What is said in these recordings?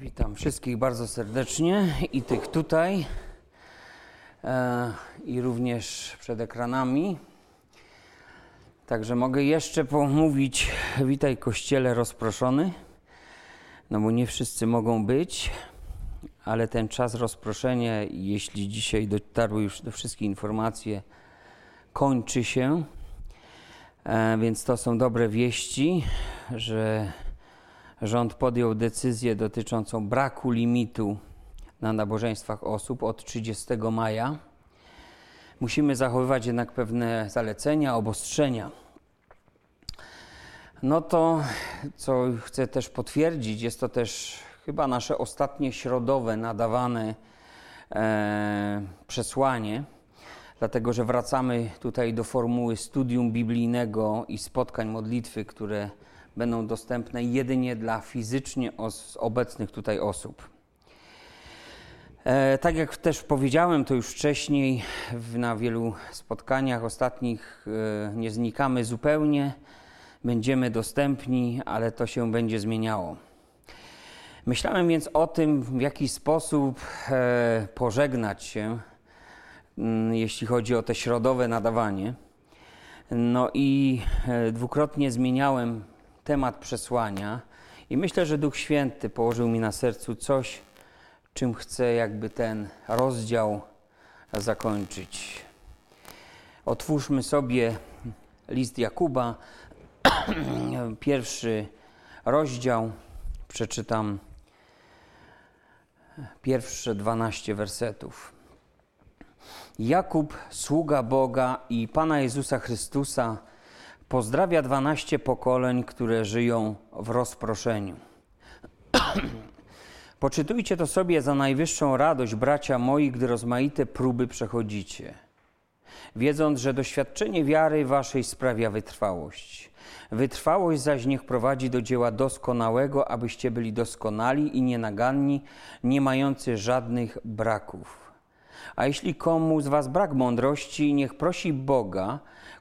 Witam wszystkich bardzo serdecznie i tych tutaj, e, i również przed ekranami. Także mogę jeszcze pomówić, witaj Kościele rozproszony, no bo nie wszyscy mogą być, ale ten czas rozproszenia, jeśli dzisiaj dotarły już do wszystkich informacje, kończy się. E, więc to są dobre wieści, że rząd podjął decyzję dotyczącą braku limitu na nabożeństwach osób od 30 maja. Musimy zachowywać jednak pewne zalecenia, obostrzenia. No to, co chcę też potwierdzić, jest to też chyba nasze ostatnie środowe nadawane e, przesłanie, dlatego że wracamy tutaj do formuły studium biblijnego i spotkań modlitwy, które będą dostępne jedynie dla fizycznie obecnych tutaj osób. E, tak jak też powiedziałem to już wcześniej, na wielu spotkaniach ostatnich e, nie znikamy zupełnie, będziemy dostępni, ale to się będzie zmieniało. Myślałem więc o tym, w jaki sposób e, pożegnać się, mm, jeśli chodzi o te środowe nadawanie. No i dwukrotnie zmieniałem temat przesłania i myślę, że Duch Święty położył mi na sercu coś, czym chcę jakby ten rozdział zakończyć. Otwórzmy sobie list Jakuba, pierwszy rozdział. Przeczytam pierwsze 12 wersetów. Jakub, sługa Boga i Pana Jezusa Chrystusa, Pozdrawia 12 pokoleń, które żyją w rozproszeniu. Poczytujcie to sobie za najwyższą radość, bracia moi, gdy rozmaite próby przechodzicie, wiedząc, że doświadczenie wiary waszej sprawia wytrwałość. Wytrwałość zaś niech prowadzi do dzieła doskonałego, abyście byli doskonali i nienaganni, nie mający żadnych braków. A jeśli komu z was brak mądrości, niech prosi Boga,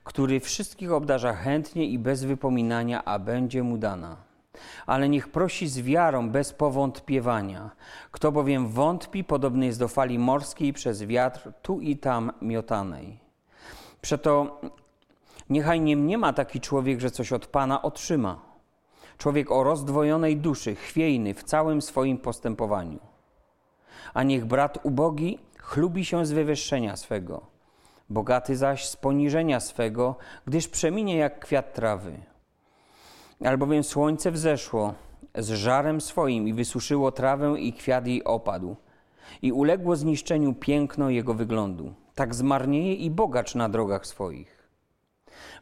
który wszystkich obdarza chętnie i bez wypominania, a będzie mu dana. Ale niech prosi z wiarą, bez powątpiewania. Kto bowiem wątpi, podobny jest do fali morskiej przez wiatr tu i tam miotanej. Przeto niechaj nie mniema taki człowiek, że coś od Pana otrzyma. Człowiek o rozdwojonej duszy, chwiejny w całym swoim postępowaniu. A niech brat ubogi chlubi się z wywyższenia swego bogaty zaś z poniżenia swego, gdyż przeminie jak kwiat trawy. Albowiem słońce wzeszło z żarem swoim i wysuszyło trawę i kwiat jej opadł. I uległo zniszczeniu piękno jego wyglądu. Tak zmarnieje i bogacz na drogach swoich.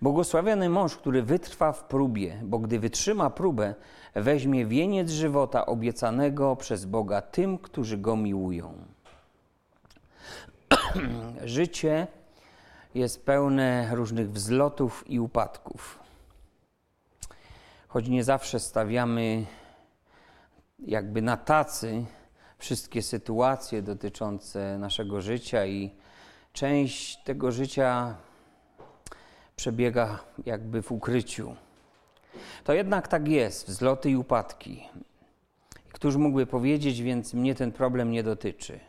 Błogosławiony mąż, który wytrwa w próbie, bo gdy wytrzyma próbę, weźmie wieniec żywota obiecanego przez Boga tym, którzy go miłują. Życie jest pełne różnych wzlotów i upadków. Choć nie zawsze stawiamy jakby na tacy wszystkie sytuacje dotyczące naszego życia i część tego życia przebiega jakby w ukryciu. To jednak tak jest, wzloty i upadki. Któż mógłby powiedzieć, więc mnie ten problem nie dotyczy.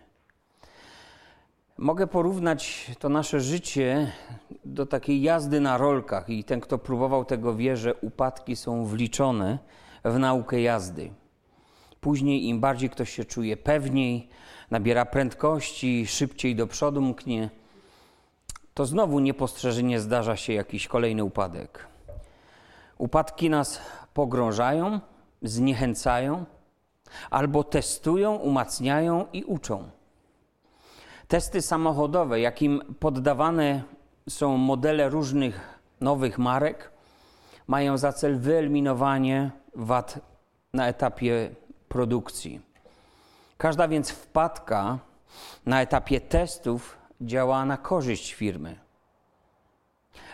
Mogę porównać to nasze życie do takiej jazdy na rolkach, i ten, kto próbował tego wie, że upadki są wliczone w naukę jazdy. Później, im bardziej ktoś się czuje pewniej, nabiera prędkości, szybciej do przodu mknie, to znowu niepostrzeżenie zdarza się jakiś kolejny upadek. Upadki nas pogrążają, zniechęcają, albo testują, umacniają i uczą. Testy samochodowe, jakim poddawane są modele różnych nowych marek, mają za cel wyeliminowanie wad na etapie produkcji. Każda więc wpadka na etapie testów działa na korzyść firmy.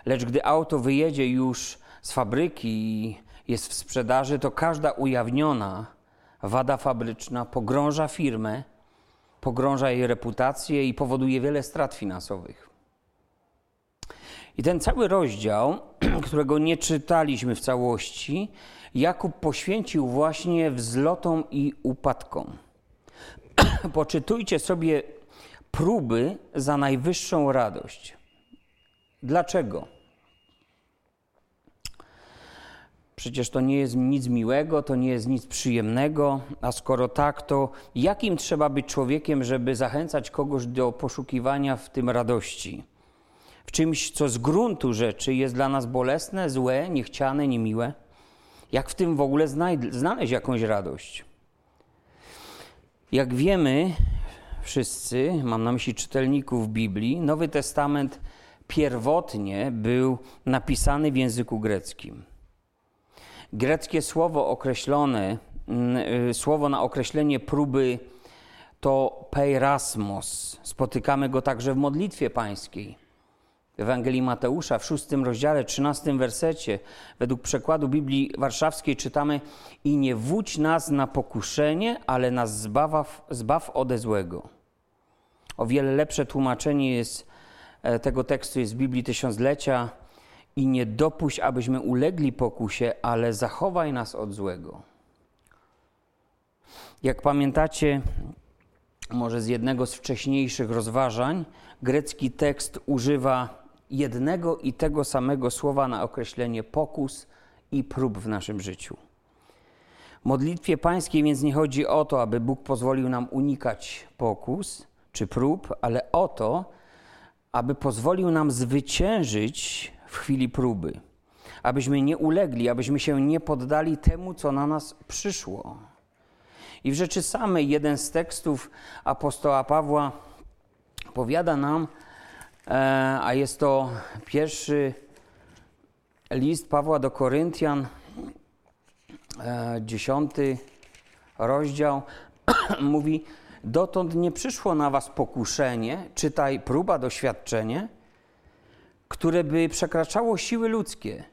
Lecz gdy auto wyjedzie już z fabryki i jest w sprzedaży, to każda ujawniona wada fabryczna pogrąża firmę pogrąża jej reputację i powoduje wiele strat finansowych. I ten cały rozdział, którego nie czytaliśmy w całości, Jakub poświęcił właśnie wzlotom i upadkom. Poczytujcie sobie próby za najwyższą radość. Dlaczego? Przecież to nie jest nic miłego, to nie jest nic przyjemnego, a skoro tak, to jakim trzeba być człowiekiem, żeby zachęcać kogoś do poszukiwania w tym radości? W czymś, co z gruntu rzeczy jest dla nas bolesne, złe, niechciane, niemiłe? Jak w tym w ogóle znaleźć jakąś radość? Jak wiemy, wszyscy, mam na myśli czytelników Biblii, Nowy Testament pierwotnie był napisany w języku greckim. Greckie słowo określone, mm, y, słowo na określenie próby to peirasmos. Spotykamy go także w modlitwie pańskiej. W Ewangelii Mateusza w szóstym rozdziale, trzynastym wersecie, według przekładu Biblii Warszawskiej czytamy i nie wódź nas na pokuszenie, ale nas zbaw, zbaw ode złego. O wiele lepsze tłumaczenie jest, e, tego tekstu jest w Biblii Tysiąclecia i nie dopuść, abyśmy ulegli pokusie, ale zachowaj nas od złego. Jak pamiętacie, może z jednego z wcześniejszych rozważań, grecki tekst używa jednego i tego samego słowa na określenie pokus i prób w naszym życiu. W modlitwie pańskiej więc nie chodzi o to, aby Bóg pozwolił nam unikać pokus czy prób, ale o to, aby pozwolił nam zwyciężyć w chwili próby, abyśmy nie ulegli, abyśmy się nie poddali temu, co na nas przyszło. I w rzeczy samej jeden z tekstów apostoła Pawła powiada nam, e, a jest to pierwszy list Pawła do Koryntian, e, dziesiąty rozdział, mówi: Dotąd nie przyszło na was pokuszenie, czytaj próba, doświadczenie, które by przekraczało siły ludzkie.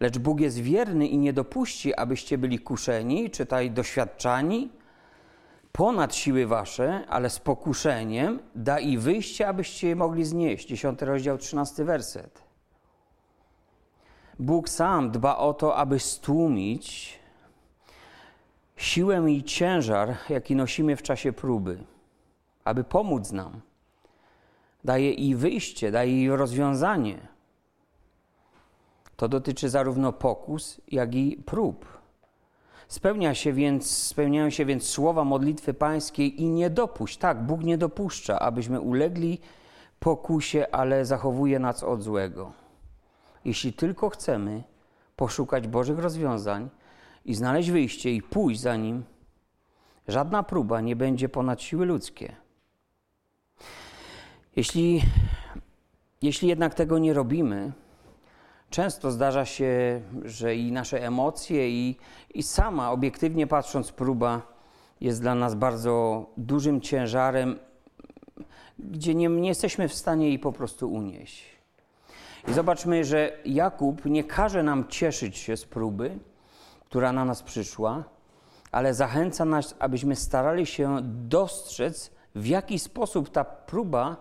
Lecz Bóg jest wierny i nie dopuści, abyście byli kuszeni, czytaj doświadczani, ponad siły wasze, ale z pokuszeniem da i wyjście, abyście je mogli znieść. 10 rozdział, 13 werset. Bóg sam dba o to, aby stłumić siłę i ciężar, jaki nosimy w czasie próby, aby pomóc nam daje i wyjście, daje i rozwiązanie. To dotyczy zarówno pokus, jak i prób. Spełnia się więc, spełniają się więc słowa modlitwy pańskiej i nie dopuść, tak, Bóg nie dopuszcza, abyśmy ulegli pokusie, ale zachowuje nas od złego. Jeśli tylko chcemy poszukać Bożych rozwiązań i znaleźć wyjście i pójść za nim, żadna próba nie będzie ponad siły ludzkie. Jeśli, jeśli jednak tego nie robimy, często zdarza się, że i nasze emocje, i, i sama, obiektywnie patrząc, próba jest dla nas bardzo dużym ciężarem, gdzie nie, nie jesteśmy w stanie jej po prostu unieść. I zobaczmy, że Jakub nie każe nam cieszyć się z próby, która na nas przyszła, ale zachęca nas, abyśmy starali się dostrzec, w jaki sposób ta próba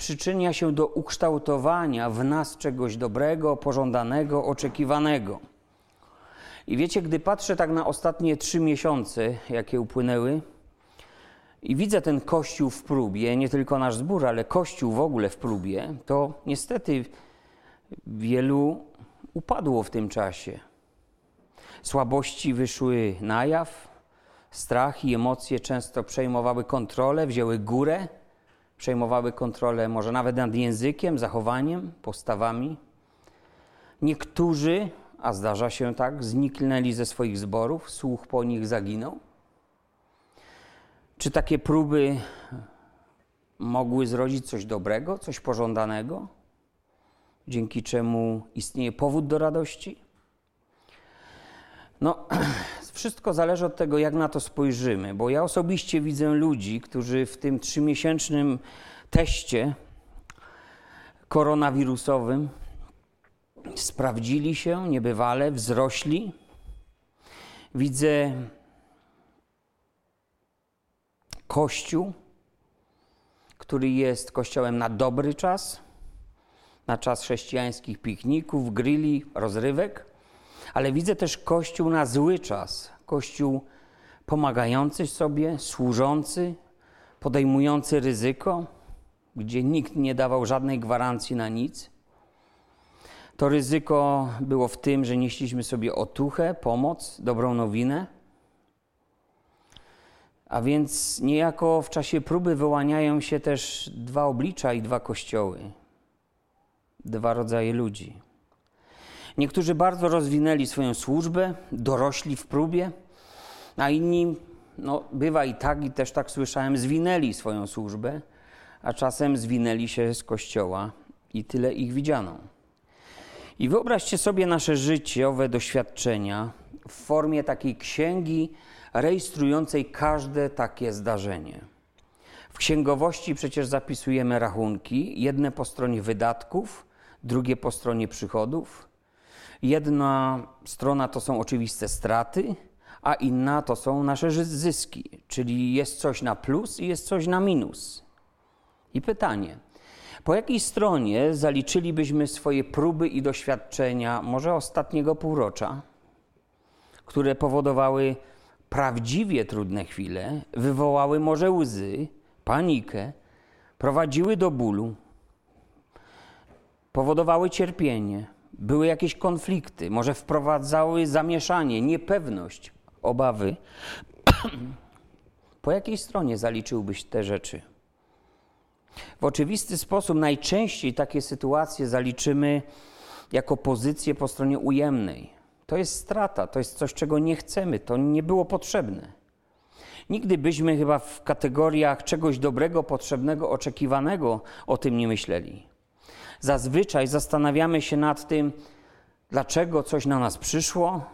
przyczynia się do ukształtowania w nas czegoś dobrego, pożądanego, oczekiwanego. I wiecie, gdy patrzę tak na ostatnie trzy miesiące, jakie upłynęły, i widzę ten kościół w próbie, nie tylko nasz zbór, ale kościół w ogóle w próbie, to niestety wielu upadło w tym czasie. Słabości wyszły na jaw, strach i emocje często przejmowały kontrolę, wzięły górę przejmowały kontrolę może nawet nad językiem, zachowaniem, postawami. Niektórzy, a zdarza się tak, zniknęli ze swoich zborów, słuch po nich zaginął. Czy takie próby mogły zrodzić coś dobrego, coś pożądanego, dzięki czemu istnieje powód do radości? No, wszystko zależy od tego, jak na to spojrzymy, bo ja osobiście widzę ludzi, którzy w tym trzymiesięcznym teście koronawirusowym sprawdzili się niebywale, wzrośli. Widzę Kościół, który jest kościołem na dobry czas, na czas chrześcijańskich pikników, grilli, rozrywek ale widzę też Kościół na zły czas. Kościół pomagający sobie, służący, podejmujący ryzyko, gdzie nikt nie dawał żadnej gwarancji na nic. To ryzyko było w tym, że nieśliśmy sobie otuchę, pomoc, dobrą nowinę. A więc niejako w czasie próby wyłaniają się też dwa oblicza i dwa kościoły, dwa rodzaje ludzi. Niektórzy bardzo rozwinęli swoją służbę, dorośli w próbie, a inni, no bywa i tak, i też tak słyszałem, zwinęli swoją służbę, a czasem zwinęli się z kościoła i tyle ich widziano. I wyobraźcie sobie nasze życiowe doświadczenia w formie takiej księgi rejestrującej każde takie zdarzenie. W księgowości przecież zapisujemy rachunki, jedne po stronie wydatków, drugie po stronie przychodów. Jedna strona to są oczywiste straty, a inna to są nasze zyski, czyli jest coś na plus i jest coś na minus. I pytanie, po jakiej stronie zaliczylibyśmy swoje próby i doświadczenia, może ostatniego półrocza, które powodowały prawdziwie trudne chwile, wywołały może łzy, panikę, prowadziły do bólu, powodowały cierpienie, były jakieś konflikty, może wprowadzały zamieszanie, niepewność, obawy. po jakiej stronie zaliczyłbyś te rzeczy? W oczywisty sposób najczęściej takie sytuacje zaliczymy jako pozycję po stronie ujemnej. To jest strata, to jest coś, czego nie chcemy, to nie było potrzebne. Nigdy byśmy chyba w kategoriach czegoś dobrego, potrzebnego, oczekiwanego o tym nie myśleli. Zazwyczaj zastanawiamy się nad tym, dlaczego coś na nas przyszło,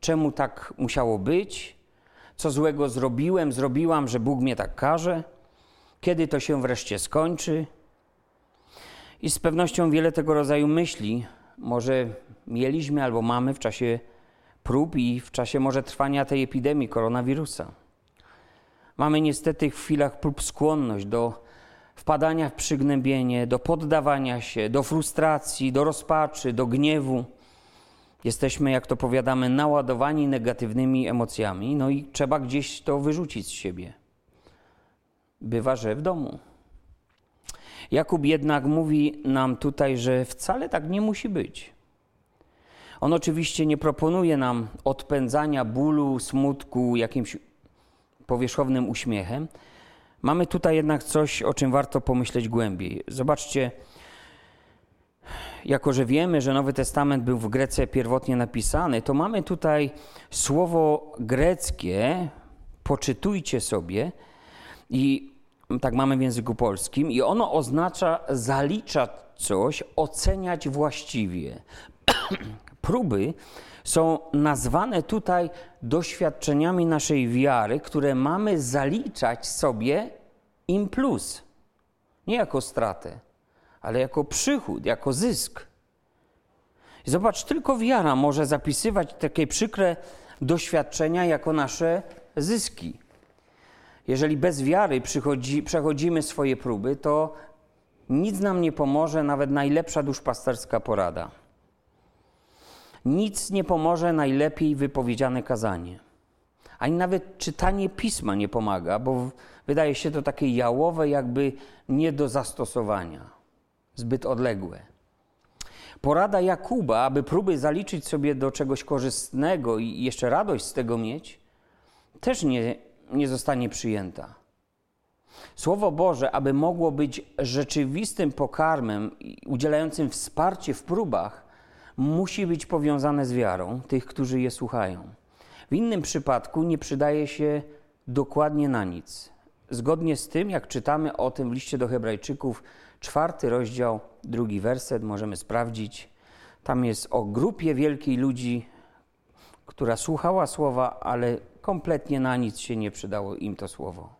czemu tak musiało być, co złego zrobiłem, zrobiłam, że Bóg mnie tak każe kiedy to się wreszcie skończy. I z pewnością wiele tego rodzaju myśli może mieliśmy albo mamy w czasie prób i w czasie może trwania tej epidemii koronawirusa. Mamy niestety w chwilach prób skłonność do wpadania w przygnębienie, do poddawania się, do frustracji, do rozpaczy, do gniewu. Jesteśmy, jak to powiadamy, naładowani negatywnymi emocjami, no i trzeba gdzieś to wyrzucić z siebie bywa, że w domu. Jakub jednak mówi nam tutaj, że wcale tak nie musi być. On oczywiście nie proponuje nam odpędzania bólu, smutku jakimś powierzchownym uśmiechem. Mamy tutaj jednak coś, o czym warto pomyśleć głębiej. Zobaczcie, jako że wiemy, że Nowy Testament był w Grece pierwotnie napisany, to mamy tutaj słowo greckie, poczytujcie sobie, i tak mamy w języku polskim, i ono oznacza zaliczać coś, oceniać właściwie. Próby są nazwane tutaj doświadczeniami naszej wiary, które mamy zaliczać sobie im plus. Nie jako stratę, ale jako przychód, jako zysk. zobacz, tylko wiara może zapisywać takie przykre doświadczenia jako nasze zyski. Jeżeli bez wiary przechodzimy swoje próby, to nic nam nie pomoże, nawet najlepsza duszpasterska porada. Nic nie pomoże najlepiej wypowiedziane kazanie. Ani nawet czytanie pisma nie pomaga, bo wydaje się to takie jałowe, jakby nie do zastosowania, zbyt odległe. Porada Jakuba, aby próby zaliczyć sobie do czegoś korzystnego i jeszcze radość z tego mieć, też nie, nie zostanie przyjęta. Słowo Boże, aby mogło być rzeczywistym pokarmem udzielającym wsparcie w próbach, musi być powiązane z wiarą tych, którzy je słuchają. W innym przypadku nie przydaje się dokładnie na nic. Zgodnie z tym, jak czytamy o tym w liście do Hebrajczyków, czwarty rozdział, drugi werset, możemy sprawdzić. Tam jest o grupie wielkiej ludzi, która słuchała słowa, ale kompletnie na nic się nie przydało im to słowo.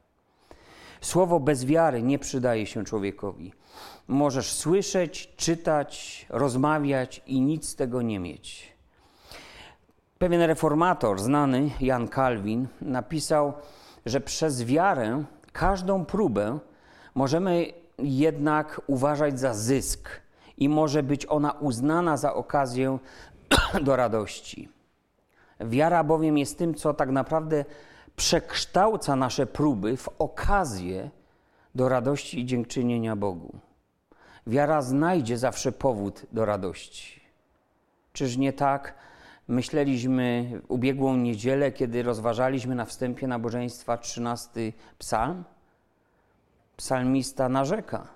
Słowo bez wiary nie przydaje się człowiekowi. Możesz słyszeć, czytać, rozmawiać i nic z tego nie mieć. Pewien reformator, znany Jan Kalwin, napisał, że przez wiarę każdą próbę możemy jednak uważać za zysk i może być ona uznana za okazję do radości. Wiara bowiem jest tym, co tak naprawdę przekształca nasze próby w okazję do radości i dziękczynienia Bogu. Wiara znajdzie zawsze powód do radości. Czyż nie tak myśleliśmy ubiegłą niedzielę, kiedy rozważaliśmy na wstępie nabożeństwa 13 psalm? Psalmista narzeka,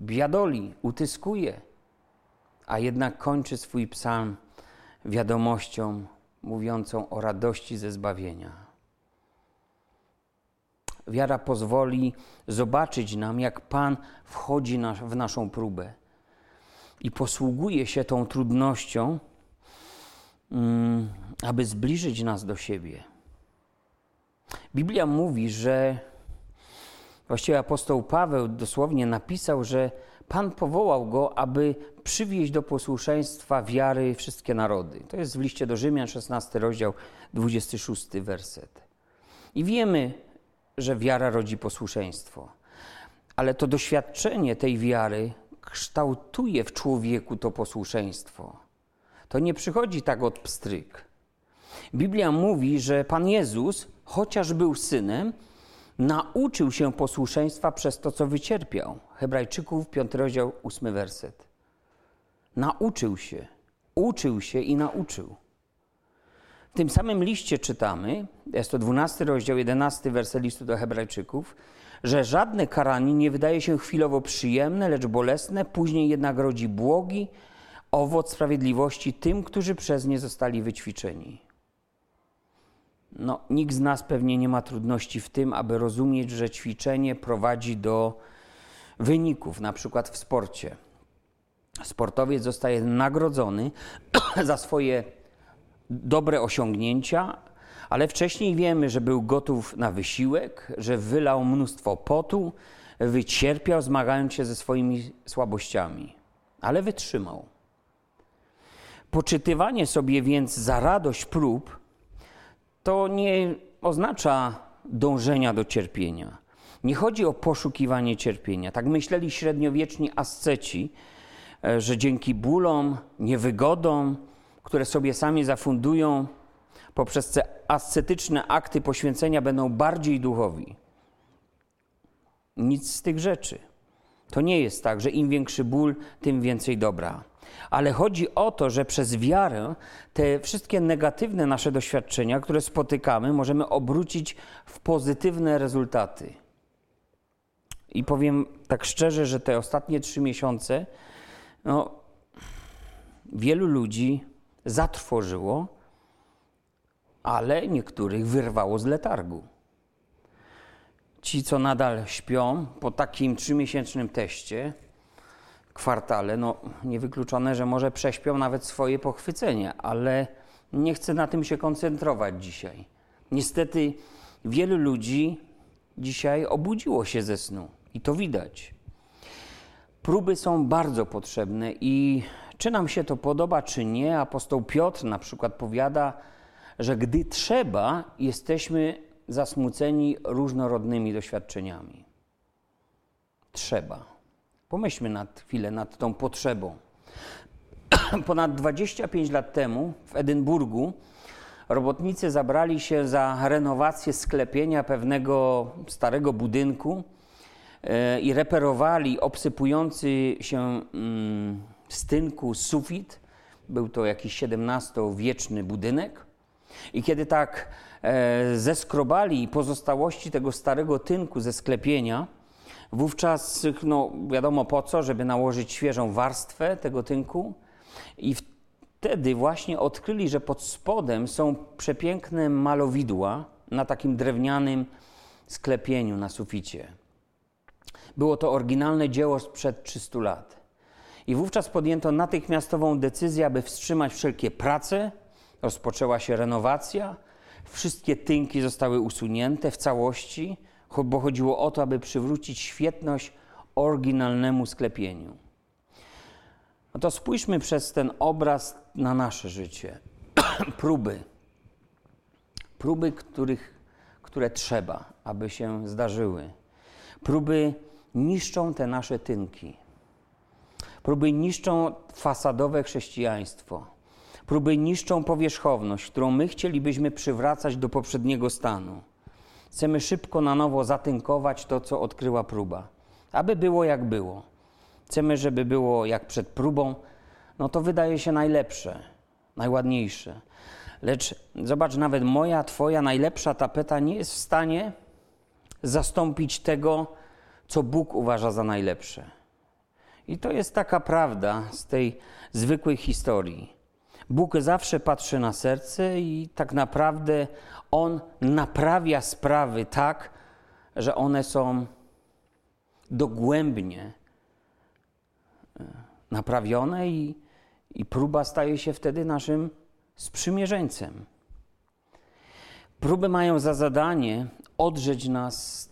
biadoli, utyskuje, a jednak kończy swój psalm wiadomością mówiącą o radości ze zbawienia. Wiara pozwoli zobaczyć nam, jak Pan wchodzi w naszą próbę i posługuje się tą trudnością, mm, aby zbliżyć nas do siebie. Biblia mówi, że właściwie apostoł Paweł dosłownie napisał, że Pan powołał go, aby przywieźć do posłuszeństwa wiary wszystkie narody. To jest w liście do Rzymian, 16 rozdział, 26 werset. I wiemy, że wiara rodzi posłuszeństwo, ale to doświadczenie tej wiary kształtuje w człowieku to posłuszeństwo. To nie przychodzi tak od pstryk. Biblia mówi, że Pan Jezus, chociaż był synem, nauczył się posłuszeństwa przez to, co wycierpiał. Hebrajczyków, 5 rozdział, 8 werset. Nauczył się, uczył się i nauczył. W tym samym liście czytamy, jest to 12 rozdział, 11 werset listu do Hebrajczyków, że żadne karanie nie wydaje się chwilowo przyjemne, lecz bolesne, później jednak rodzi błogi, owoc sprawiedliwości tym, którzy przez nie zostali wyćwiczeni. No, nikt z nas pewnie nie ma trudności w tym, aby rozumieć, że ćwiczenie prowadzi do wyników, na przykład w sporcie. Sportowiec zostaje nagrodzony za swoje dobre osiągnięcia, ale wcześniej wiemy, że był gotów na wysiłek, że wylał mnóstwo potu, wycierpiał, zmagając się ze swoimi słabościami, ale wytrzymał. Poczytywanie sobie więc za radość prób to nie oznacza dążenia do cierpienia. Nie chodzi o poszukiwanie cierpienia. Tak myśleli średniowieczni asceci, e, że dzięki bólom, niewygodom, które sobie sami zafundują, poprzez te ascetyczne akty poświęcenia będą bardziej duchowi. Nic z tych rzeczy. To nie jest tak, że im większy ból, tym więcej dobra. Ale chodzi o to, że przez wiarę te wszystkie negatywne nasze doświadczenia, które spotykamy, możemy obrócić w pozytywne rezultaty. I powiem tak szczerze, że te ostatnie trzy miesiące no, wielu ludzi zatrwożyło, ale niektórych wyrwało z letargu. Ci, co nadal śpią po takim trzymiesięcznym teście, kwartale, no niewykluczone, że może prześpią nawet swoje pochwycenie, ale nie chcę na tym się koncentrować dzisiaj. Niestety wielu ludzi dzisiaj obudziło się ze snu i to widać. Próby są bardzo potrzebne i czy nam się to podoba, czy nie, apostoł Piotr na przykład powiada, że gdy trzeba, jesteśmy zasmuceni różnorodnymi doświadczeniami. Trzeba. Pomyślmy na chwilę nad tą potrzebą. Ponad 25 lat temu w Edynburgu robotnicy zabrali się za renowację sklepienia pewnego starego budynku e, i reperowali obsypujący się mm, z tynku sufit. Był to jakiś XVII-wieczny budynek. I kiedy tak e, zeskrobali pozostałości tego starego tynku ze sklepienia, wówczas, no wiadomo po co, żeby nałożyć świeżą warstwę tego tynku, i wtedy właśnie odkryli, że pod spodem są przepiękne malowidła na takim drewnianym sklepieniu na suficie. Było to oryginalne dzieło sprzed 300 lat. I wówczas podjęto natychmiastową decyzję, aby wstrzymać wszelkie prace. Rozpoczęła się renowacja. Wszystkie tynki zostały usunięte w całości, bo chodziło o to, aby przywrócić świetność oryginalnemu sklepieniu. No to spójrzmy przez ten obraz na nasze życie. Próby. Próby, których, które trzeba, aby się zdarzyły. Próby niszczą te nasze tynki. Próby niszczą fasadowe chrześcijaństwo. Próby niszczą powierzchowność, którą my chcielibyśmy przywracać do poprzedniego stanu. Chcemy szybko na nowo zatynkować to, co odkryła próba, aby było jak było. Chcemy, żeby było jak przed próbą, no to wydaje się najlepsze, najładniejsze. Lecz zobacz, nawet moja, Twoja najlepsza tapeta nie jest w stanie zastąpić tego, co Bóg uważa za najlepsze. I to jest taka prawda z tej zwykłej historii. Bóg zawsze patrzy na serce i tak naprawdę On naprawia sprawy tak, że one są dogłębnie e, naprawione i, i próba staje się wtedy naszym sprzymierzeńcem. Próby mają za zadanie odrzeć nas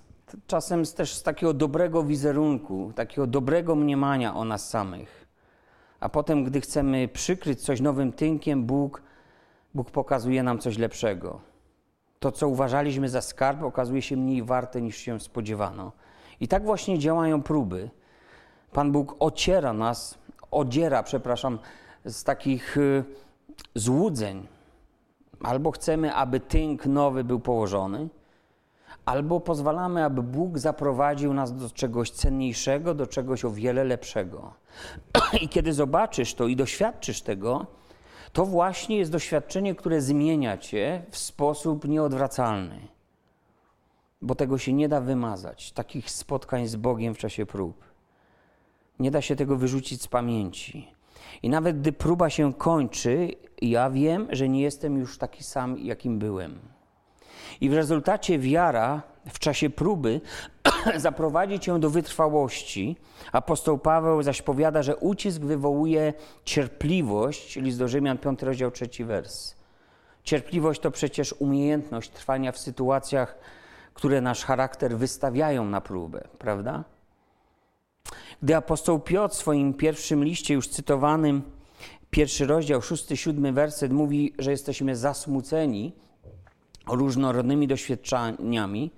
czasem też z takiego dobrego wizerunku, takiego dobrego mniemania o nas samych. A potem, gdy chcemy przykryć coś nowym tynkiem, Bóg, Bóg pokazuje nam coś lepszego. To, co uważaliśmy za skarb, okazuje się mniej warte niż się spodziewano. I tak właśnie działają próby. Pan Bóg ociera nas, odziera, przepraszam, z takich y, złudzeń. Albo chcemy, aby tynk nowy był położony, albo pozwalamy, aby Bóg zaprowadził nas do czegoś cenniejszego, do czegoś o wiele lepszego. I kiedy zobaczysz to i doświadczysz tego, to właśnie jest doświadczenie, które zmienia cię w sposób nieodwracalny. Bo tego się nie da wymazać, takich spotkań z Bogiem w czasie prób. Nie da się tego wyrzucić z pamięci. I nawet gdy próba się kończy, ja wiem, że nie jestem już taki sam, jakim byłem. I w rezultacie wiara w czasie próby zaprowadzi cię do wytrwałości. Apostoł Paweł zaś powiada, że ucisk wywołuje cierpliwość, list do Rzymian 5 rozdział 3 wers. Cierpliwość to przecież umiejętność trwania w sytuacjach, które nasz charakter wystawiają na próbę, prawda? Gdy apostoł Piotr w swoim pierwszym liście, już cytowanym, pierwszy rozdział, szósty, siódmy werset, mówi, że jesteśmy zasmuceni różnorodnymi doświadczeniami,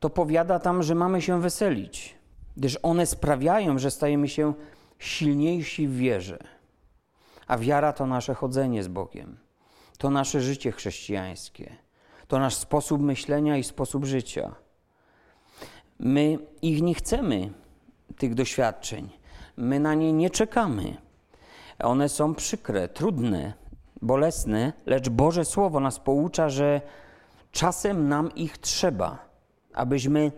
to powiada tam, że mamy się weselić, gdyż one sprawiają, że stajemy się silniejsi w wierze. A wiara to nasze chodzenie z Bogiem, to nasze życie chrześcijańskie, to nasz sposób myślenia i sposób życia. My ich nie chcemy, tych doświadczeń. My na nie nie czekamy. One są przykre, trudne, bolesne, lecz Boże Słowo nas poucza, że czasem nam ich trzeba, abyśmy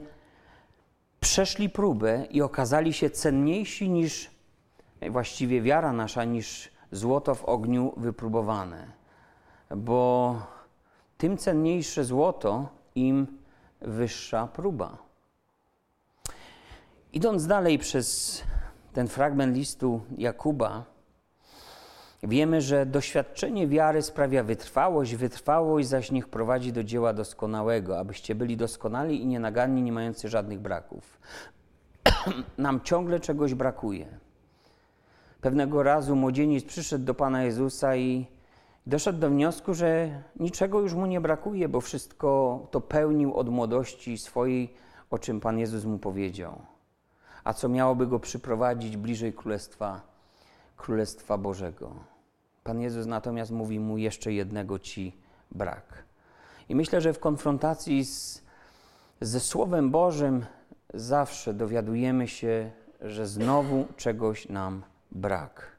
przeszli próbę i okazali się cenniejsi niż właściwie wiara nasza, niż złoto w ogniu wypróbowane. Bo tym cenniejsze złoto, im wyższa próba. Idąc dalej przez ten fragment listu Jakuba, wiemy, że doświadczenie wiary sprawia wytrwałość, wytrwałość zaś niech prowadzi do dzieła doskonałego, abyście byli doskonali i nienaganni, nie mający żadnych braków. Nam ciągle czegoś brakuje. Pewnego razu młodzieniec przyszedł do Pana Jezusa i doszedł do wniosku, że niczego już mu nie brakuje, bo wszystko to pełnił od młodości swojej, o czym Pan Jezus mu powiedział a co miałoby go przyprowadzić bliżej Królestwa, Królestwa Bożego. Pan Jezus natomiast mówi mu jeszcze jednego ci brak. I myślę, że w konfrontacji z, ze Słowem Bożym zawsze dowiadujemy się, że znowu czegoś nam brak.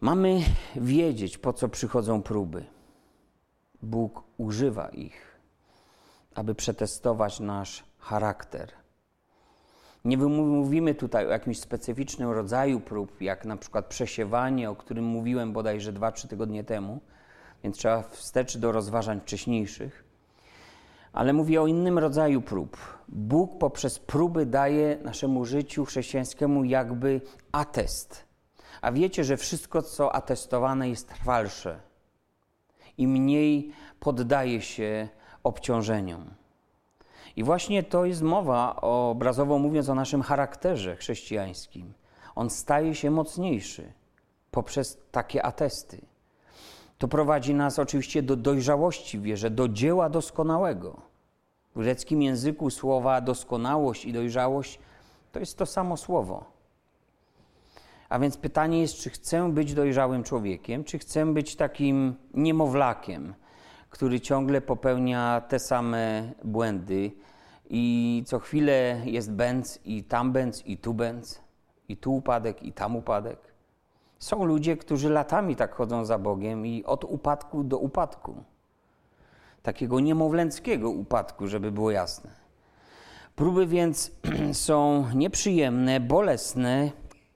Mamy wiedzieć, po co przychodzą próby. Bóg używa ich, aby przetestować nasz charakter, nie mówimy tutaj o jakimś specyficznym rodzaju prób, jak na przykład przesiewanie, o którym mówiłem bodajże 2-3 tygodnie temu, więc trzeba wstecz do rozważań wcześniejszych. Ale mówię o innym rodzaju prób. Bóg poprzez próby daje naszemu życiu chrześcijańskiemu jakby atest. A wiecie, że wszystko, co atestowane, jest trwalsze i mniej poddaje się obciążeniom. I właśnie to jest mowa, obrazowo mówiąc, o naszym charakterze chrześcijańskim. On staje się mocniejszy poprzez takie atesty. To prowadzi nas oczywiście do dojrzałości w wierze, do dzieła doskonałego. W greckim języku słowa doskonałość i dojrzałość to jest to samo słowo. A więc pytanie jest, czy chcę być dojrzałym człowiekiem, czy chcę być takim niemowlakiem, który ciągle popełnia te same błędy i co chwilę jest bęc i tam bęc i tu bęc, i tu upadek i tam upadek. Są ludzie, którzy latami tak chodzą za Bogiem i od upadku do upadku. Takiego niemowlęckiego upadku, żeby było jasne. Próby więc są nieprzyjemne, bolesne.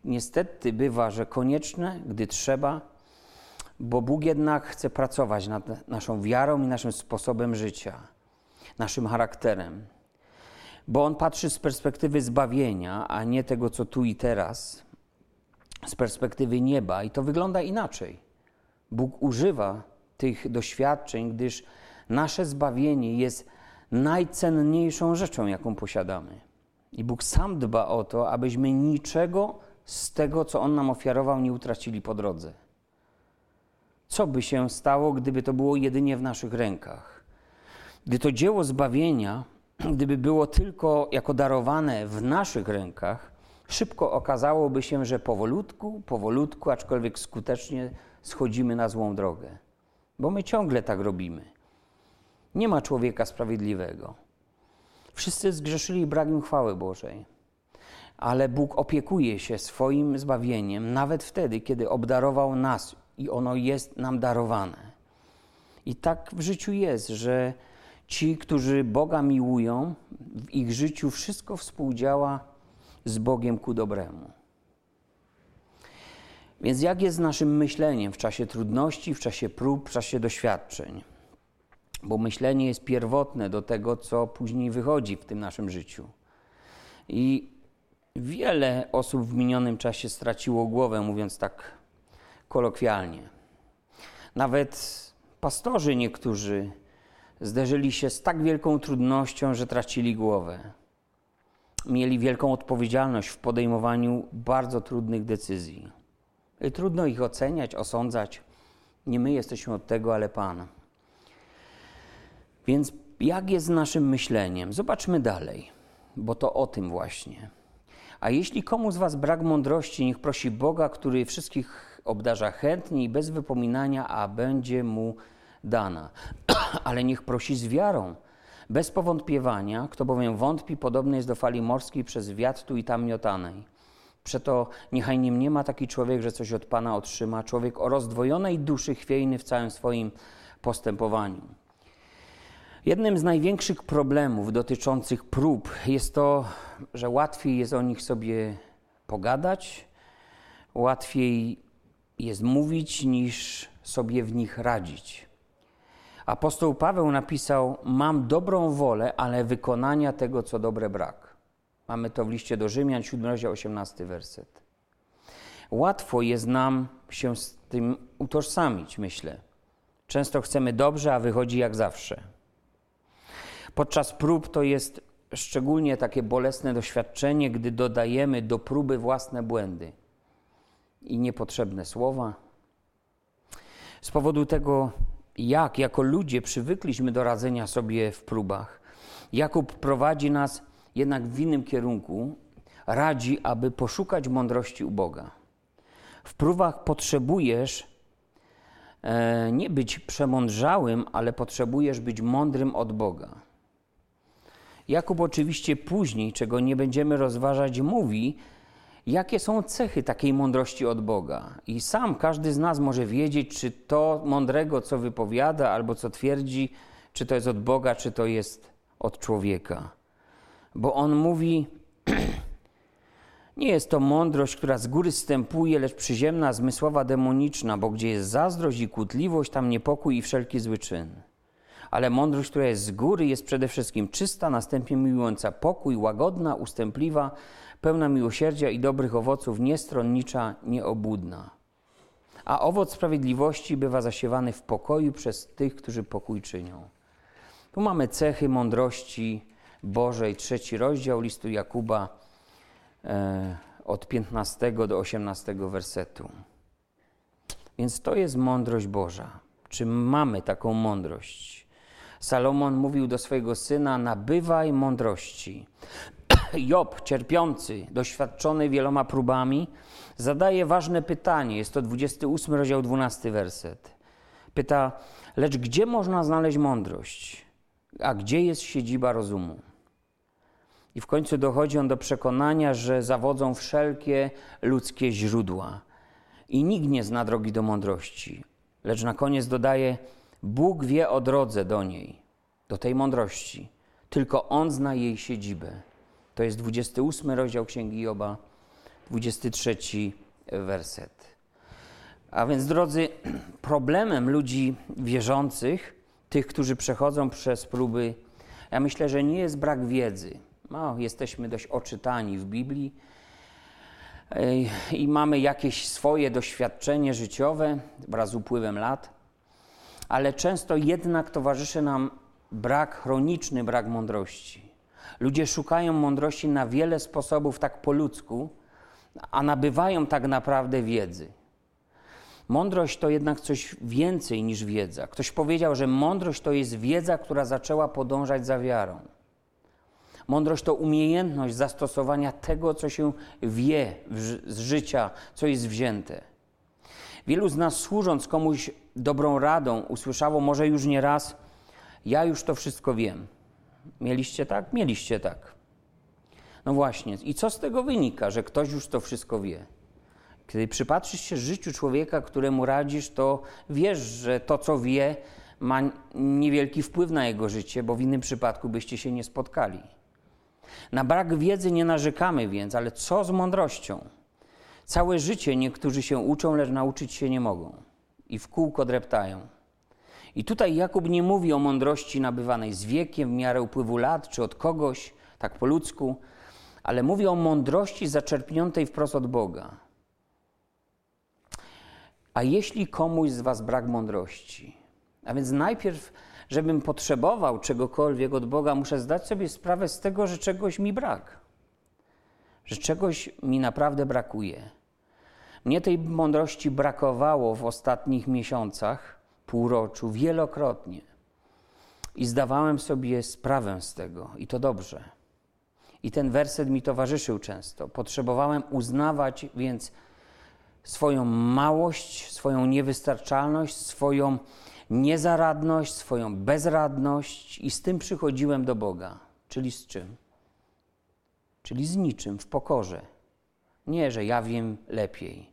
Niestety bywa, że konieczne, gdy trzeba, bo Bóg jednak chce pracować nad naszą wiarą i naszym sposobem życia, naszym charakterem. Bo On patrzy z perspektywy zbawienia, a nie tego, co tu i teraz, z perspektywy nieba, i to wygląda inaczej. Bóg używa tych doświadczeń, gdyż nasze zbawienie jest najcenniejszą rzeczą, jaką posiadamy. I Bóg sam dba o to, abyśmy niczego z tego, co On nam ofiarował, nie utracili po drodze. Co by się stało, gdyby to było jedynie w naszych rękach? Gdy to dzieło zbawienia, gdyby było tylko jako darowane w naszych rękach, szybko okazałoby się, że powolutku, powolutku, aczkolwiek skutecznie schodzimy na złą drogę. Bo my ciągle tak robimy. Nie ma człowieka sprawiedliwego. Wszyscy zgrzeszyli brak im chwały Bożej. Ale Bóg opiekuje się swoim zbawieniem nawet wtedy, kiedy obdarował nas i ono jest nam darowane. I tak w życiu jest, że ci, którzy Boga miłują, w ich życiu wszystko współdziała z Bogiem ku dobremu. Więc jak jest z naszym myśleniem w czasie trudności, w czasie prób, w czasie doświadczeń? Bo myślenie jest pierwotne do tego, co później wychodzi w tym naszym życiu. I wiele osób w minionym czasie straciło głowę, mówiąc tak kolokwialnie. Nawet pastorzy niektórzy zderzyli się z tak wielką trudnością, że tracili głowę. Mieli wielką odpowiedzialność w podejmowaniu bardzo trudnych decyzji. Trudno ich oceniać, osądzać. Nie my jesteśmy od tego, ale Pan. Więc jak jest z naszym myśleniem? Zobaczmy dalej, bo to o tym właśnie. A jeśli komu z Was brak mądrości, niech prosi Boga, który wszystkich obdarza chętnie i bez wypominania, a będzie mu dana. Ale niech prosi z wiarą, bez powątpiewania, kto bowiem wątpi, podobny jest do fali morskiej przez wiatr tu i tam miotanej. Przeto niechaj nie mniema taki człowiek, że coś od Pana otrzyma, człowiek o rozdwojonej duszy chwiejny w całym swoim postępowaniu. Jednym z największych problemów dotyczących prób jest to, że łatwiej jest o nich sobie pogadać, łatwiej jest mówić niż sobie w nich radzić. Apostoł Paweł napisał: Mam dobrą wolę, ale wykonania tego, co dobre brak. Mamy to w liście do Rzymian, 7 rozdział, 18 werset. Łatwo jest nam się z tym utożsamić, myślę. Często chcemy dobrze, a wychodzi jak zawsze. Podczas prób to jest szczególnie takie bolesne doświadczenie, gdy dodajemy do próby własne błędy i niepotrzebne słowa. Z powodu tego, jak jako ludzie przywykliśmy do radzenia sobie w próbach, Jakub prowadzi nas jednak w innym kierunku, radzi, aby poszukać mądrości u Boga. W próbach potrzebujesz e, nie być przemądrzałym, ale potrzebujesz być mądrym od Boga. Jakub oczywiście później, czego nie będziemy rozważać, mówi, jakie są cechy takiej mądrości od Boga. I sam każdy z nas może wiedzieć, czy to mądrego, co wypowiada albo co twierdzi, czy to jest od Boga, czy to jest od człowieka. Bo on mówi, nie jest to mądrość, która z góry stępuje, lecz przyziemna, zmysłowa, demoniczna, bo gdzie jest zazdrość i kłótliwość, tam niepokój i wszelki zły czyn ale mądrość, która jest z góry, jest przede wszystkim czysta, następnie miłująca pokój, łagodna, ustępliwa, pełna miłosierdzia i dobrych owoców, niestronnicza, nieobłudna. A owoc sprawiedliwości bywa zasiewany w pokoju przez tych, którzy pokój czynią. Tu mamy cechy mądrości Bożej, trzeci rozdział listu Jakuba e, od 15 do 18 wersetu. Więc to jest mądrość Boża. Czy mamy taką mądrość? Salomon mówił do swojego syna: Nabywaj mądrości Job, cierpiący, doświadczony wieloma próbami, zadaje ważne pytanie. Jest to 28 rozdział, 12 werset. Pyta, lecz gdzie można znaleźć mądrość? A gdzie jest siedziba rozumu? I w końcu dochodzi on do przekonania, że zawodzą wszelkie ludzkie źródła i nikt nie zna drogi do mądrości. Lecz na koniec dodaje: Bóg wie o drodze do niej, do tej mądrości. Tylko On zna jej siedzibę. To jest 28 rozdział Księgi Joba, 23 werset. A więc, drodzy, problemem ludzi wierzących, tych, którzy przechodzą przez próby, ja myślę, że nie jest brak wiedzy. No, jesteśmy dość oczytani w Biblii i mamy jakieś swoje doświadczenie życiowe wraz z upływem lat, ale często jednak towarzyszy nam brak, chroniczny brak mądrości. Ludzie szukają mądrości na wiele sposobów, tak po ludzku, a nabywają tak naprawdę wiedzy. Mądrość to jednak coś więcej niż wiedza. Ktoś powiedział, że mądrość to jest wiedza, która zaczęła podążać za wiarą. Mądrość to umiejętność zastosowania tego, co się wie z życia, co jest wzięte. Wielu z nas, służąc komuś dobrą radą, usłyszało może już nie raz: Ja już to wszystko wiem. Mieliście tak? Mieliście tak. No właśnie. I co z tego wynika, że ktoś już to wszystko wie? Kiedy przypatrzysz się życiu człowieka, któremu radzisz, to wiesz, że to, co wie, ma niewielki wpływ na jego życie, bo w innym przypadku byście się nie spotkali. Na brak wiedzy nie narzekamy więc, ale co z mądrością? Całe życie niektórzy się uczą, lecz nauczyć się nie mogą i w kółko dreptają. I tutaj Jakub nie mówi o mądrości nabywanej z wiekiem, w miarę upływu lat, czy od kogoś, tak po ludzku, ale mówi o mądrości zaczerpniętej wprost od Boga. A jeśli komuś z Was brak mądrości, a więc najpierw żebym potrzebował czegokolwiek od Boga, muszę zdać sobie sprawę z tego, że czegoś mi brak, że czegoś mi naprawdę brakuje. Mnie tej mądrości brakowało w ostatnich miesiącach, półroczu, wielokrotnie. I zdawałem sobie sprawę z tego, i to dobrze. I ten werset mi towarzyszył często. Potrzebowałem uznawać więc swoją małość, swoją niewystarczalność, swoją niezaradność, swoją bezradność i z tym przychodziłem do Boga. Czyli z czym? Czyli z niczym, w pokorze. Nie, że ja wiem lepiej.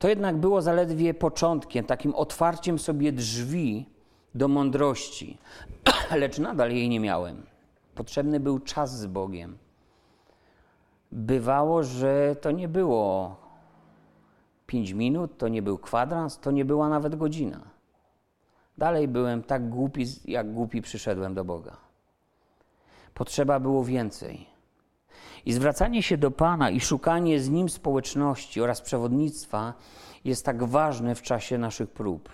To jednak było zaledwie początkiem, takim otwarciem sobie drzwi do mądrości, lecz nadal jej nie miałem. Potrzebny był czas z Bogiem. Bywało, że to nie było pięć minut, to nie był kwadrans, to nie była nawet godzina. Dalej byłem tak głupi, jak głupi przyszedłem do Boga. Potrzeba było więcej. I zwracanie się do Pana i szukanie z Nim społeczności oraz przewodnictwa jest tak ważne w czasie naszych prób.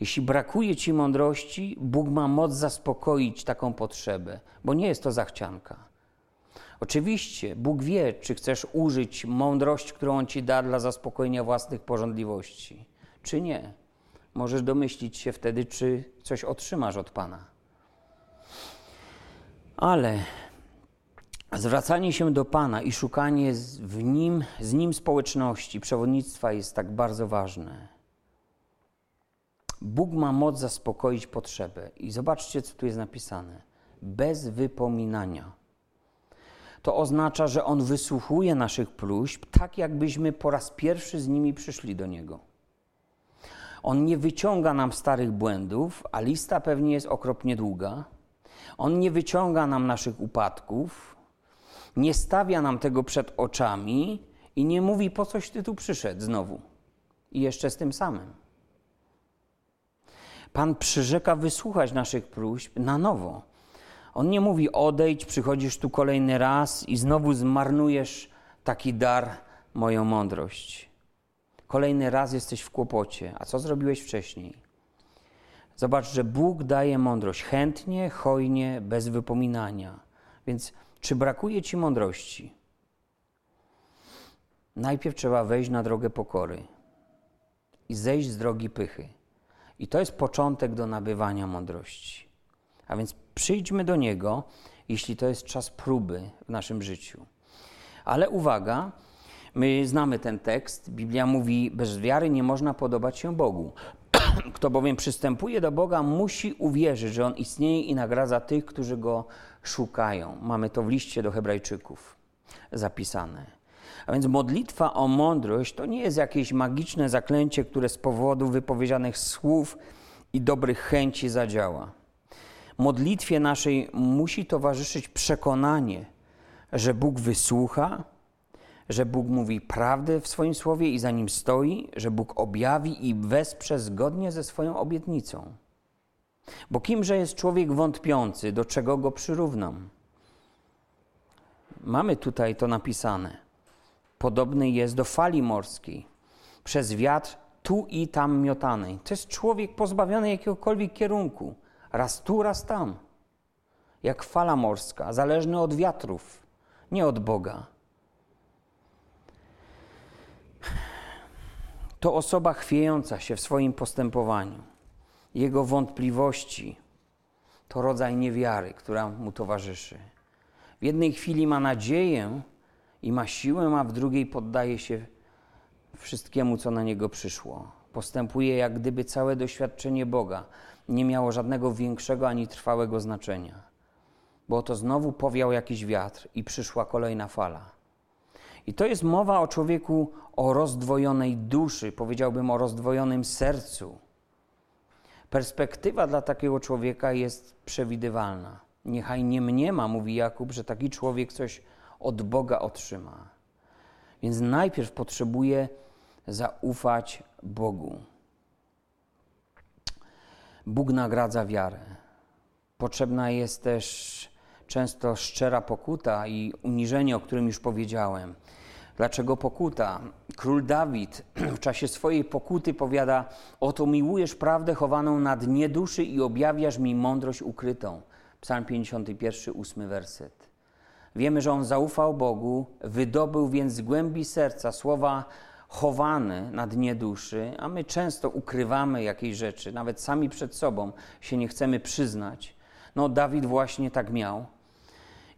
Jeśli brakuje Ci mądrości, Bóg ma moc zaspokoić taką potrzebę, bo nie jest to zachcianka. Oczywiście Bóg wie, czy chcesz użyć mądrość, którą On ci da dla zaspokojenia własnych porządliwości, czy nie. Możesz domyślić się wtedy, czy coś otrzymasz od Pana. Ale zwracanie się do Pana i szukanie w nim, z Nim społeczności, przewodnictwa jest tak bardzo ważne. Bóg ma moc zaspokoić potrzebę. I zobaczcie, co tu jest napisane. Bez wypominania to oznacza, że On wysłuchuje naszych próśb, tak jakbyśmy po raz pierwszy z nimi przyszli do Niego. On nie wyciąga nam starych błędów, a lista pewnie jest okropnie długa. On nie wyciąga nam naszych upadków, nie stawia nam tego przed oczami i nie mówi, po coś ty tu przyszedł znowu. I jeszcze z tym samym. Pan przyrzeka wysłuchać naszych próśb na nowo on nie mówi odejdź, przychodzisz tu kolejny raz i znowu zmarnujesz taki dar, moją mądrość. Kolejny raz jesteś w kłopocie. A co zrobiłeś wcześniej? Zobacz, że Bóg daje mądrość chętnie, hojnie, bez wypominania. Więc czy brakuje ci mądrości? Najpierw trzeba wejść na drogę pokory i zejść z drogi pychy. I to jest początek do nabywania mądrości. A więc przyjdźmy do Niego jeśli to jest czas próby w naszym życiu. Ale uwaga, my znamy ten tekst. Biblia mówi: Bez wiary nie można podobać się Bogu. Kto bowiem przystępuje do Boga, musi uwierzyć, że On istnieje i nagradza tych, którzy Go szukają. Mamy to w liście do Hebrajczyków zapisane. A więc modlitwa o mądrość to nie jest jakieś magiczne zaklęcie, które z powodu wypowiedzianych słów i dobrych chęci zadziała. Modlitwie naszej musi towarzyszyć przekonanie, że Bóg wysłucha, że Bóg mówi prawdę w swoim słowie i za nim stoi, że Bóg objawi i wesprze zgodnie ze swoją obietnicą. Bo kimże jest człowiek wątpiący, do czego go przyrównam? Mamy tutaj to napisane. Podobny jest do fali morskiej, przez wiatr tu i tam miotanej. To jest człowiek pozbawiony jakiegokolwiek kierunku, raz tu, raz tam. Jak fala morska, zależny od wiatrów, nie od Boga. To osoba chwiejąca się w swoim postępowaniu. Jego wątpliwości to rodzaj niewiary, która mu towarzyszy. W jednej chwili ma nadzieję i ma siłę, a w drugiej poddaje się wszystkiemu, co na niego przyszło. Postępuje jak gdyby całe doświadczenie Boga nie miało żadnego większego ani trwałego znaczenia. Bo to znowu powiał jakiś wiatr i przyszła kolejna fala. I to jest mowa o człowieku o rozdwojonej duszy, powiedziałbym o rozdwojonym sercu. Perspektywa dla takiego człowieka jest przewidywalna. Niechaj nie mniema, mówi Jakub, że taki człowiek coś od Boga otrzyma. Więc najpierw potrzebuje zaufać Bogu. Bóg nagradza wiarę. Potrzebna jest też często szczera pokuta i uniżenie, o którym już powiedziałem. Dlaczego pokuta? Król Dawid w czasie swojej pokuty powiada: Oto miłujesz prawdę chowaną na dnie duszy i objawiasz mi mądrość ukrytą. Psalm 51, 8 werset. Wiemy, że on zaufał Bogu, wydobył więc z głębi serca słowa chowane na dnie duszy, a my często ukrywamy jakieś rzeczy, nawet sami przed sobą się nie chcemy przyznać. No, Dawid właśnie tak miał.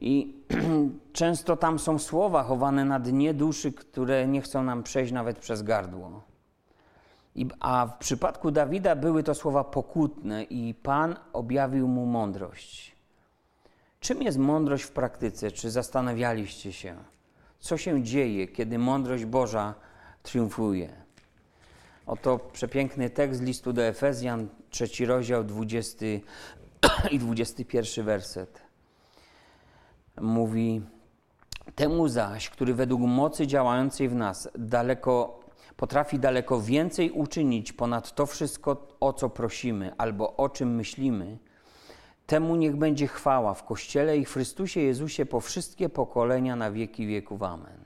I często tam są słowa chowane na dnie duszy, które nie chcą nam przejść nawet przez gardło. I, a w przypadku Dawida były to słowa pokutne, i Pan objawił mu mądrość. Czym jest mądrość w praktyce? Czy zastanawialiście się, co się dzieje, kiedy mądrość Boża triumfuje? Oto przepiękny tekst listu do Efezjan, trzeci rozdział, 20 i 21 werset mówi: Temu zaś, który według mocy działającej w nas daleko, potrafi daleko więcej uczynić ponad to wszystko, o co prosimy albo o czym myślimy, temu niech będzie chwała w Kościele i w Chrystusie Jezusie po wszystkie pokolenia na wieki wieków. Amen.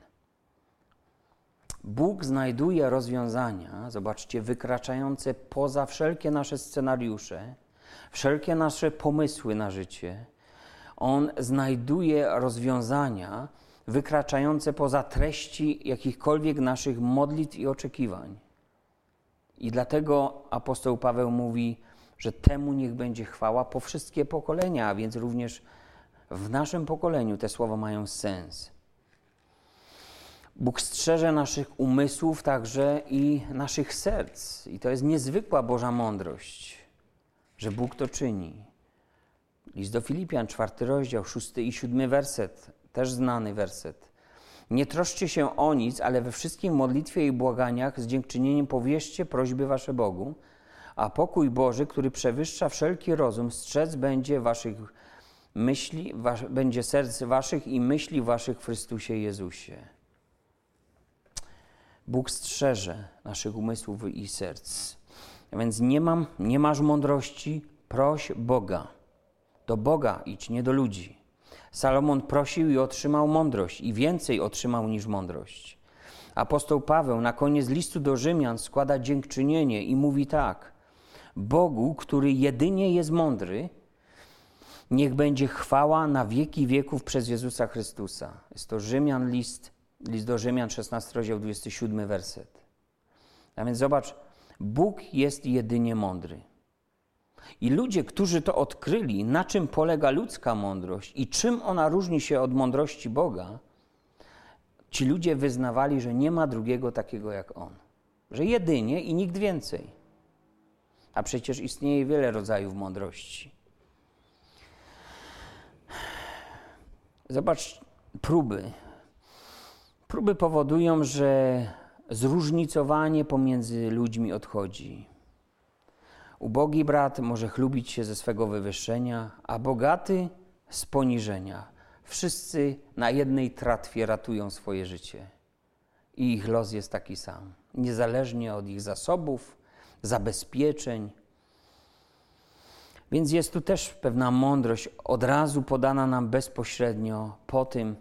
Bóg znajduje rozwiązania, zobaczcie, wykraczające poza wszelkie nasze scenariusze, wszelkie nasze pomysły na życie on znajduje rozwiązania wykraczające poza treści jakichkolwiek naszych modlitw i oczekiwań. I dlatego apostoł Paweł mówi, że temu niech będzie chwała po wszystkie pokolenia, a więc również w naszym pokoleniu te słowa mają sens. Bóg strzeże naszych umysłów, także i naszych serc. I to jest niezwykła Boża mądrość, że Bóg to czyni. List do Filipian, czwarty rozdział, szósty i siódmy werset, też znany werset. Nie troszcie się o nic, ale we wszystkim modlitwie i błaganiach z dziękczynieniem powierzcie prośby wasze Bogu, a pokój Boży, który przewyższa wszelki rozum, strzec będzie waszych myśli, was, będzie serc waszych i myśli waszych w Chrystusie Jezusie. Bóg strzeże naszych umysłów i serc. A więc nie mam, nie masz mądrości, proś Boga. Do Boga idź, nie do ludzi. Salomon prosił i otrzymał mądrość, i więcej otrzymał niż mądrość. Apostoł Paweł na koniec listu do Rzymian składa dziękczynienie i mówi tak: Bogu, który jedynie jest mądry, niech będzie chwała na wieki wieków przez Jezusa Chrystusa. Jest to Rzymian list, list do Rzymian, 16 rozdział, 27 werset. A więc zobacz, Bóg jest jedynie mądry. I ludzie, którzy to odkryli, na czym polega ludzka mądrość i czym ona różni się od mądrości Boga, ci ludzie wyznawali, że nie ma drugiego takiego jak On, że jedynie i nikt więcej. A przecież istnieje wiele rodzajów mądrości. Zobacz, próby. Próby powodują, że zróżnicowanie pomiędzy ludźmi odchodzi. Ubogi brat może chlubić się ze swego wywyższenia, a bogaty z poniżenia. Wszyscy na jednej tratwie ratują swoje życie. I ich los jest taki sam, niezależnie od ich zasobów, zabezpieczeń. Więc jest tu też pewna mądrość od razu podana nam bezpośrednio po tym,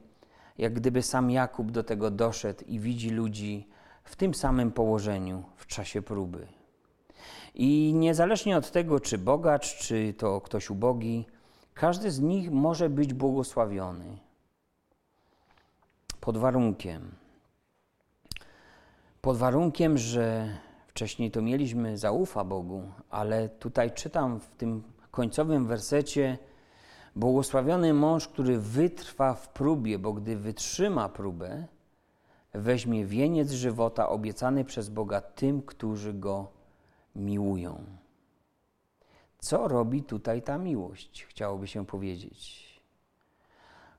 jak gdyby sam Jakub do tego doszedł i widzi ludzi w tym samym położeniu w czasie próby. I niezależnie od tego, czy bogacz, czy to ktoś ubogi, każdy z nich może być błogosławiony. Pod warunkiem. Pod warunkiem, że wcześniej to mieliśmy zaufa Bogu, ale tutaj czytam w tym końcowym wersecie: Błogosławiony mąż, który wytrwa w próbie, bo gdy wytrzyma próbę, weźmie wieniec żywota obiecany przez Boga tym, którzy go miłują. Co robi tutaj ta miłość, chciałoby się powiedzieć?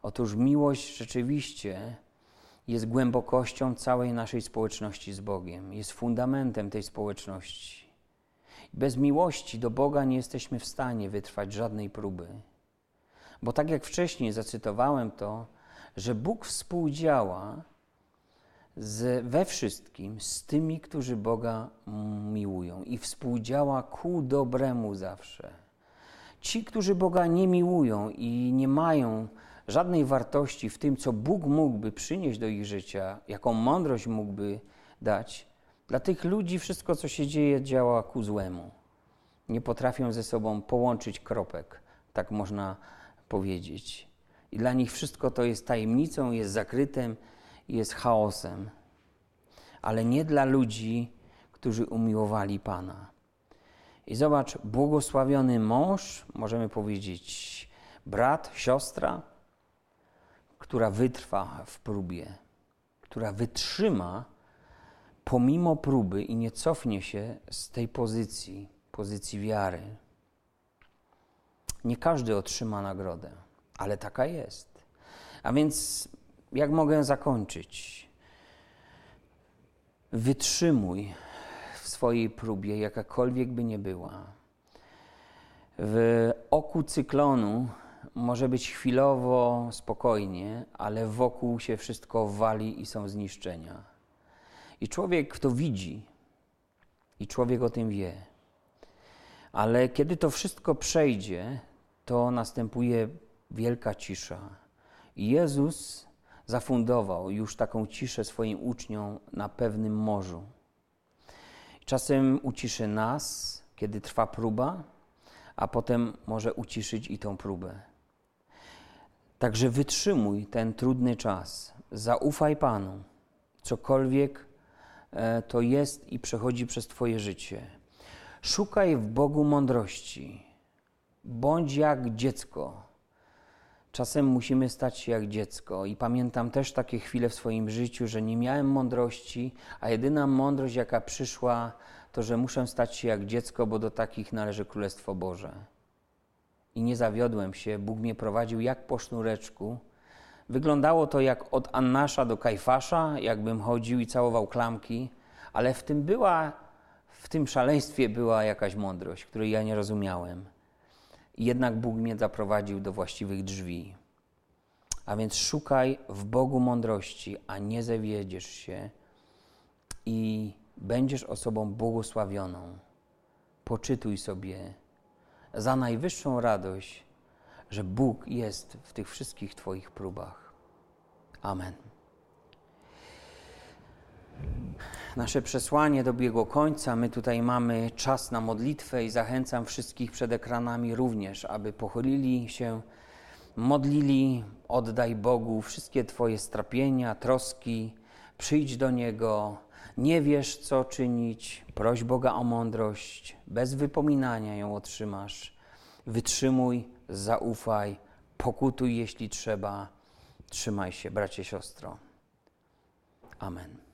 Otóż miłość rzeczywiście jest głębokością całej naszej społeczności z Bogiem, jest fundamentem tej społeczności. Bez miłości do Boga nie jesteśmy w stanie wytrwać żadnej próby. Bo tak jak wcześniej zacytowałem to, że Bóg współdziała z, we wszystkim z tymi, którzy Boga miłują i współdziała ku dobremu zawsze. Ci, którzy Boga nie miłują i nie mają żadnej wartości w tym, co Bóg mógłby przynieść do ich życia, jaką mądrość mógłby dać, dla tych ludzi wszystko, co się dzieje, działa ku złemu. Nie potrafią ze sobą połączyć kropek, tak można powiedzieć. I dla nich wszystko to jest tajemnicą, jest zakrytem, jest chaosem, ale nie dla ludzi, którzy umiłowali Pana. I zobacz, błogosławiony mąż, możemy powiedzieć brat, siostra, która wytrwa w próbie, która wytrzyma pomimo próby i nie cofnie się z tej pozycji, pozycji wiary. Nie każdy otrzyma nagrodę, ale taka jest. A więc jak mogę zakończyć? Wytrzymuj w swojej próbie, jakakolwiek by nie była. W oku cyklonu może być chwilowo spokojnie, ale wokół się wszystko wali i są zniszczenia. I człowiek to widzi, i człowiek o tym wie. Ale kiedy to wszystko przejdzie, to następuje wielka cisza. Jezus zafundował już taką ciszę swoim uczniom na pewnym morzu. Czasem uciszy nas, kiedy trwa próba, a potem może uciszyć i tą próbę. Także wytrzymuj ten trudny czas, zaufaj Panu, cokolwiek e, to jest i przechodzi przez Twoje życie. Szukaj w Bogu mądrości, bądź jak dziecko Czasem musimy stać się jak dziecko, i pamiętam też takie chwile w swoim życiu, że nie miałem mądrości, a jedyna mądrość, jaka przyszła, to że muszę stać się jak dziecko, bo do takich należy Królestwo Boże. I nie zawiodłem się, Bóg mnie prowadził jak po sznureczku. Wyglądało to jak od Annasza do Kajfasza, jakbym chodził i całował klamki, ale w tym była, w tym szaleństwie była jakaś mądrość, której ja nie rozumiałem. Jednak Bóg mnie zaprowadził do właściwych drzwi. A więc szukaj w Bogu mądrości, a nie zawiedziesz się i będziesz osobą błogosławioną. Poczytuj sobie za najwyższą radość, że Bóg jest w tych wszystkich Twoich próbach. Amen. Nasze przesłanie dobiegło końca. My tutaj mamy czas na modlitwę i zachęcam wszystkich przed ekranami również, aby pochylili się, modlili, oddaj Bogu wszystkie Twoje strapienia, troski, przyjdź do Niego, Nie wiesz, co czynić, proś Boga o mądrość, bez wypominania ją otrzymasz. Wytrzymuj, zaufaj, pokutuj, jeśli trzeba. Trzymaj się, bracie, siostro. Amen.